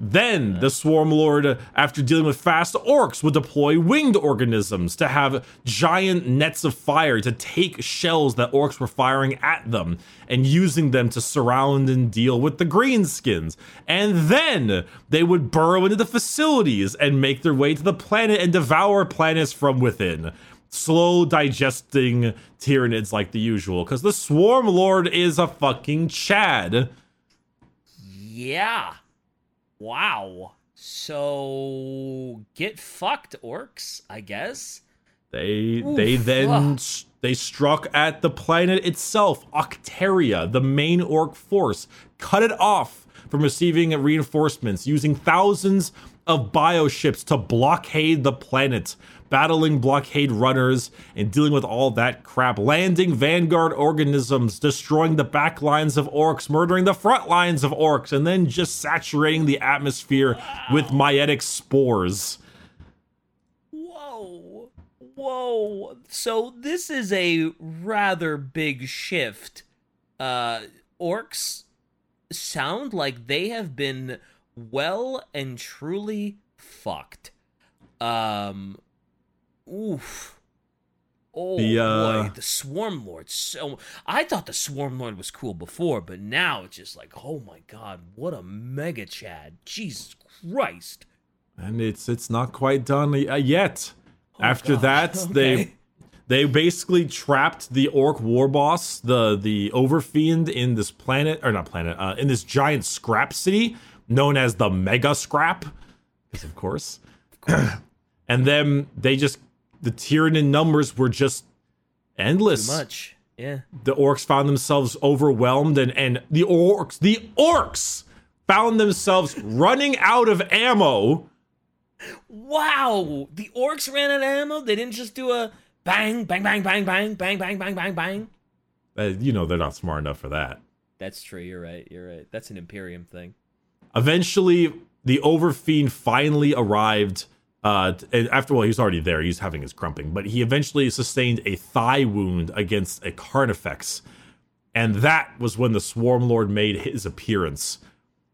Then the Swarm Lord, after dealing with fast orcs, would deploy winged organisms to have giant nets of fire to take shells that orcs were firing at them and using them to surround and deal with the greenskins. And then they would burrow into the facilities and make their way to the planet and devour planets from within. Slow digesting Tyranids like the usual, because the Swarm Lord is a fucking Chad. Yeah. Wow. So get fucked, orcs. I guess. They they then they struck at the planet itself, Octaria, the main orc force, cut it off from receiving reinforcements, using thousands of bioships to blockade the planet, battling blockade runners and dealing with all that crap, landing vanguard organisms, destroying the back lines of orcs, murdering the front lines of orcs, and then just saturating the atmosphere with mycetic spores. Whoa. Whoa. So this is a rather big shift. Uh orcs sound like they have been well and truly fucked. Um oof. Oh The, uh, boy, the Swarm Lord. So I thought the Swarm Lord was cool before, but now it's just like, oh my god, what a mega Chad! Jesus Christ! and it's it's not quite done uh, yet. After Oh, God. that, (laughs) they Okay. they basically trapped the orc war boss, the the overfiend, in this planet or not planet, uh, in this giant scrap city known as the Mega Scrap, because of course. (clears throat) and then they just the Tyranid numbers were just endless Too much. Yeah. the orcs found themselves overwhelmed and and the orcs the orcs found themselves running out of ammo Wow, the orcs ran out of ammo. They didn't just do a bang, bang, bang, bang, bang, bang, bang, bang, bang, bang. Uh, you know they're not smart enough for that That's true. You're right. You're right. That's an Imperium thing. eventually the overfiend finally arrived uh and after well he was already there. He's having his crumping but he eventually sustained a thigh wound against a carnifex. And that was when the swarm lord made his appearance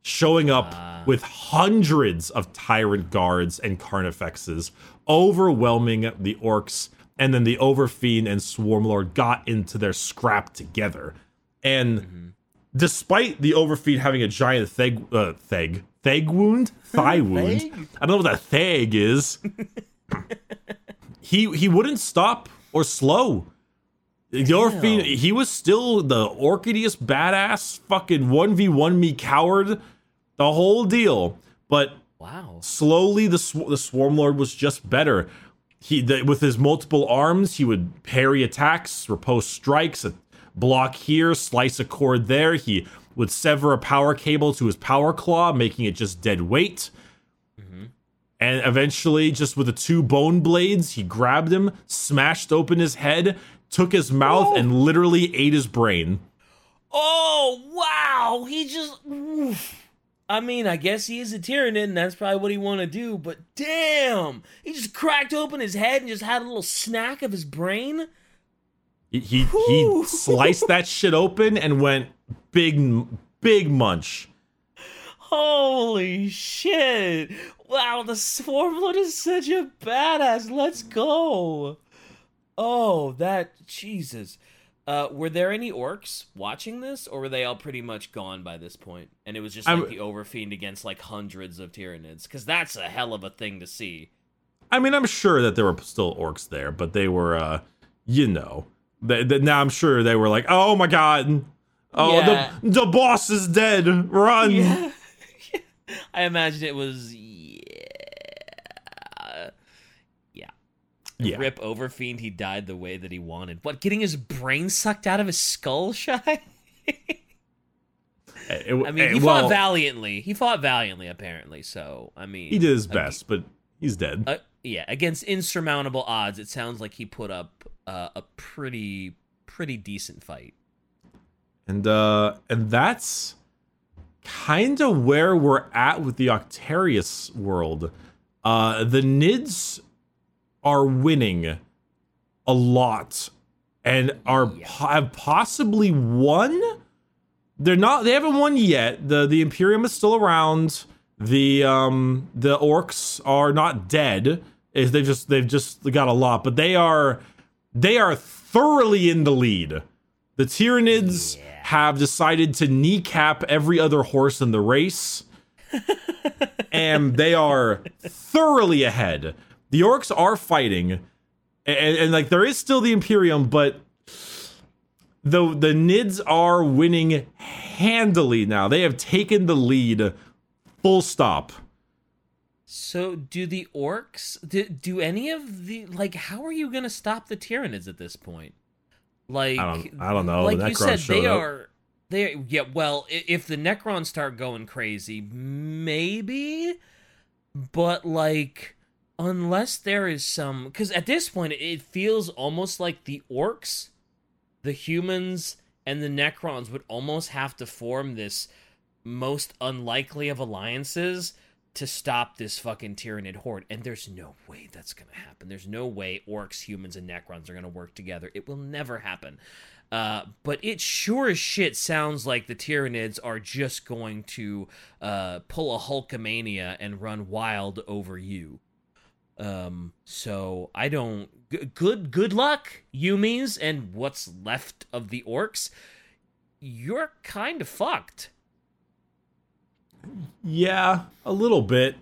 showing up with hundreds of tyrant guards and carnifexes overwhelming the orcs. And then the overfiend and swarm lord got into their scrap together. And despite the overfiend having a giant theg, uh, theg, theg wound, thigh wound. I don't know what that theg is. he he wouldn't stop or slow. Overfiend, he was still the orchidiest badass, fucking one v one me coward, the whole deal. But Wow. slowly the sw- the swarm lord was just better he the, with his multiple arms, he would parry attacks, riposte strikes, block here, slice a cord there. He would sever a power cable to his power claw, making it just dead weight. Mm-hmm. And eventually, just with the two bone blades, he grabbed him, smashed open his head, took his mouth, Oh. and literally ate his brain. Oh wow! He just. oof. I mean, I guess he is a Tyranid, and that's probably what he want to do. But damn, he just cracked open his head and just had a little snack of his brain. He he, he sliced that shit open and went big big munch. Holy shit! Wow, the Swarmlord is such a badass. Let's go. Oh, that Jesus. Uh, were there any orcs watching this, or were they all pretty much gone by this point? And it was just like I'm- the overfiend against like hundreds of Tyranids, because that's a hell of a thing to see. I mean, I'm sure that there were still orcs there, but they were, uh, you know, they, they- now I'm sure they were like, oh my god, oh Yeah. the the boss is dead, run. Yeah. (laughs) I imagine it was yeah. Yeah. Rip Overfiend, he died the way that he wanted. What, getting his brain sucked out of his skull, (laughs) Shy? I mean, he well, fought valiantly. He fought valiantly, apparently. So, I mean, he did his ag- best, but he's dead. uh, yeah, against insurmountable odds, it sounds like he put up uh, a pretty, pretty decent fight. And uh and that's kind of where we're at with the Octarius world. Uh the Nids are winning a lot and are Yeah. have possibly won. They're not they haven't won yet. The the Imperium is still around. The um the orcs are not dead. Is they just they've just got a lot, but they are they are thoroughly in the lead. The Tyranids Yeah. have decided to kneecap every other horse in the race. (laughs) and they are thoroughly ahead. The orcs are fighting. And, and, like there is still the Imperium, but the the Nids are winning handily now. They have taken the lead full stop. So, do the orcs do, do any of the like? How are you gonna stop the Tyranids at this point? Like, I don't- I don't know. Like The you said, they up. are. They yeah. Well, if the Necrons start going crazy, maybe. But like, unless there is some, because at this point it feels almost like the orcs, the humans, and the Necrons would almost have to form this most unlikely of alliances to stop this fucking Tyranid horde. And there's no way that's going to happen. There's no way orcs, humans, and Necrons are going to work together. It will never happen. Uh, but it sure as shit sounds like the Tyranids are just going to uh, pull a Hulkamania and run wild over you. Um, so I don't. G- good, good luck, Yumis, and what's left of the orcs. You're kind of fucked. Yeah, a little bit.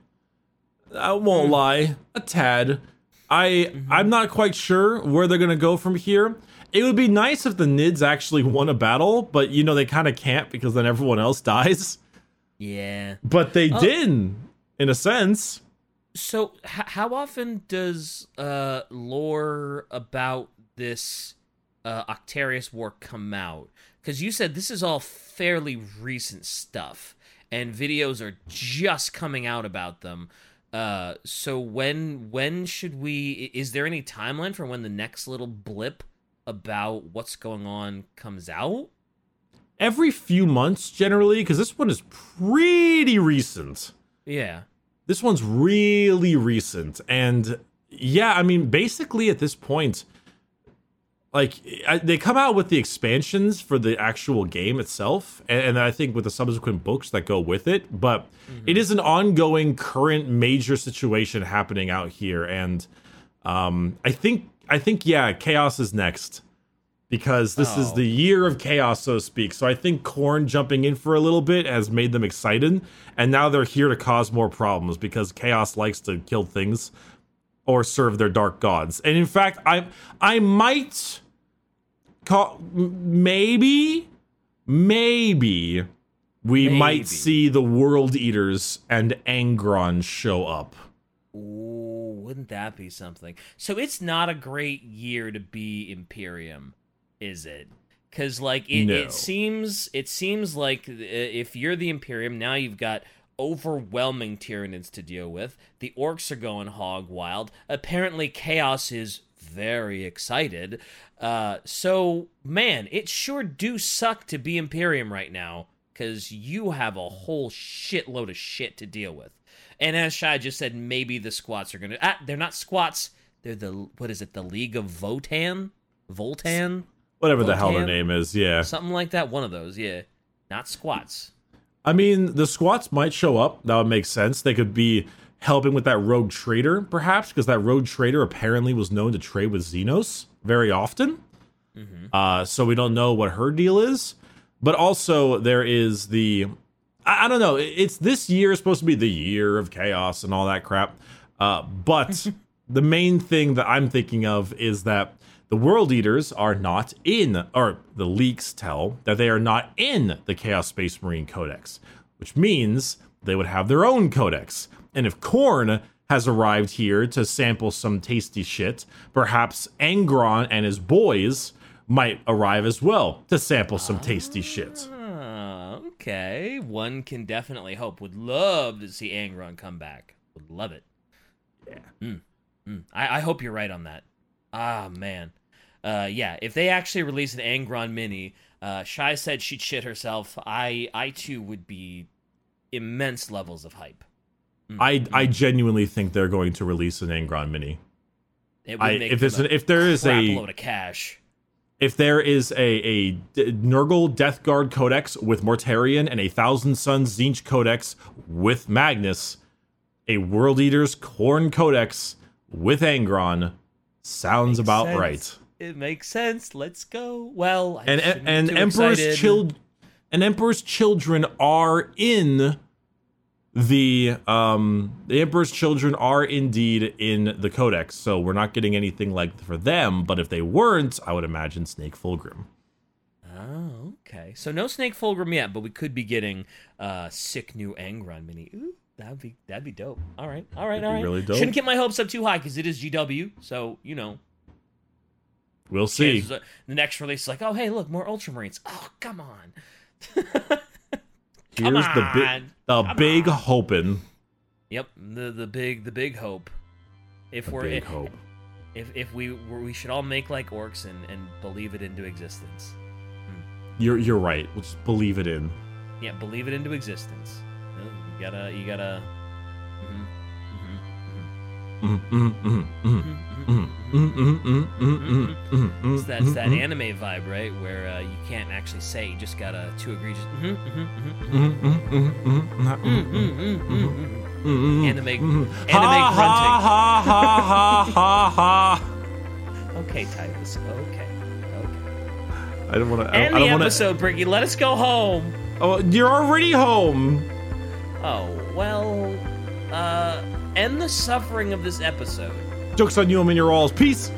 I won't lie, a tad. I I'm not quite sure where they're gonna go from here. It would be nice if the Nids actually won a battle, but you know they kind of can't because then everyone else (laughs) dies. Yeah. But they Oh. did, in a sense. So, h- how often does uh, lore about this uh, Octarius War come out? Because you said this is all fairly recent stuff, and videos are just coming out about them. Uh, so when when should we? Is there any timeline for when the next little blip about what's going on comes out? Every few months, generally, because this one is pretty recent. Yeah. This one's really recent, and yeah, I mean, basically at this point, like I, they come out with the expansions for the actual game itself, and, and I think with the subsequent books that go with it. But it is an ongoing, current, major situation happening out here, and um, I think I think yeah, chaos is next because this is Oh. the year of chaos, so to speak. So I think Khorne jumping in for a little bit has made them excited, and now they're here to cause more problems because chaos likes to kill things or serve their dark gods. And in fact, I I might call maybe maybe we Maybe. might see the World Eaters and Angron show up. Ooh, wouldn't that be something? So it's not a great year to be Imperium, is it? Because like it, No. it seems it seems like uh, if you're the Imperium now, you've got overwhelming Tyranids to deal with. The orcs are going hog wild. Apparently, Chaos is very excited. Uh, so man, it sure do suck to be Imperium right now because you have a whole shitload of shit to deal with. And as Shai just said, maybe the squats are gonna. Ah, they're not squats. They're the what is it? The League of Votann, Voltan, Whatever the hell their name is, yeah. something like that. One of those, yeah. Not squats. I mean, the squats might show up. That would make sense. They could be helping with that rogue trader, perhaps, because that rogue trader apparently was known to trade with Xenos very often. Uh, so we don't know what her deal is. But also, there is the. I, I don't know. It's this year is supposed to be the year of chaos and all that crap. Uh, but (laughs) the main thing that I'm thinking of is that the World Eaters are not in, or the leaks tell that they are not in the Chaos Space Marine Codex, which means they would have their own codex. And if Khorne has arrived here to sample some tasty shit, perhaps Angron and his boys might arrive as well to sample some tasty shit. Ah, okay. One can definitely hope. Would love to see Angron come back. Would love it. Yeah. Mm, mm. I, I hope you're right on that. Ah, man. Uh, yeah, if they actually release an Angron mini, uh, Shai said she'd shit herself. I, I too would be immense levels of hype. Mm, I. I genuinely think they're going to release an Angron mini. It would I make if them it's a an, if there is a load of cash. if there is a a Nurgle Death Guard Codex with Mortarion and a Thousand Suns Tzeentch Codex with Magnus, a World Eaters Khorne Codex with Angron sounds Makes about sense. right. It makes sense. Let's go. Well, I And shouldn't be and too Emperor's excited. child and Emperor's children are in the um the Emperor's children are indeed in the Codex, so we're not getting anything like for them. But if they weren't, I would imagine Snake Fulgrim. Oh, okay. So no Snake Fulgrim yet, but we could be getting uh sick new Angron mini. Ooh, that'd be that'd be dope. All right, all right, all be really dope. Shouldn't get my hopes up too high because it is GW. So you know, We'll see. the next release is like, oh hey, look, more Ultramarines. Oh come on. (laughs) Here's the big the Come big on. hoping. Yep, the the big the big hope. If The we're big if, hope. if if we we should all make like orcs and and believe it into existence. Hmm. You're you're right. We'll just believe it in. Yeah, believe it into existence. You gotta you gotta. Mm, It's that, it's that mm, anime vibe, right? Where uh, you can't actually say, you just gotta to agree. Just mm, mm, Anime- anime Ha, grunting. ha, ha, ha, ha, ha. Okay, Titus. Okay. Okay. I don't want to. I End don't the want to. episode, Bricky. Let us go home. Oh, you're already home. Oh well. Uh, end the suffering of this episode. Jokes on you, I'm in your alls. Peace.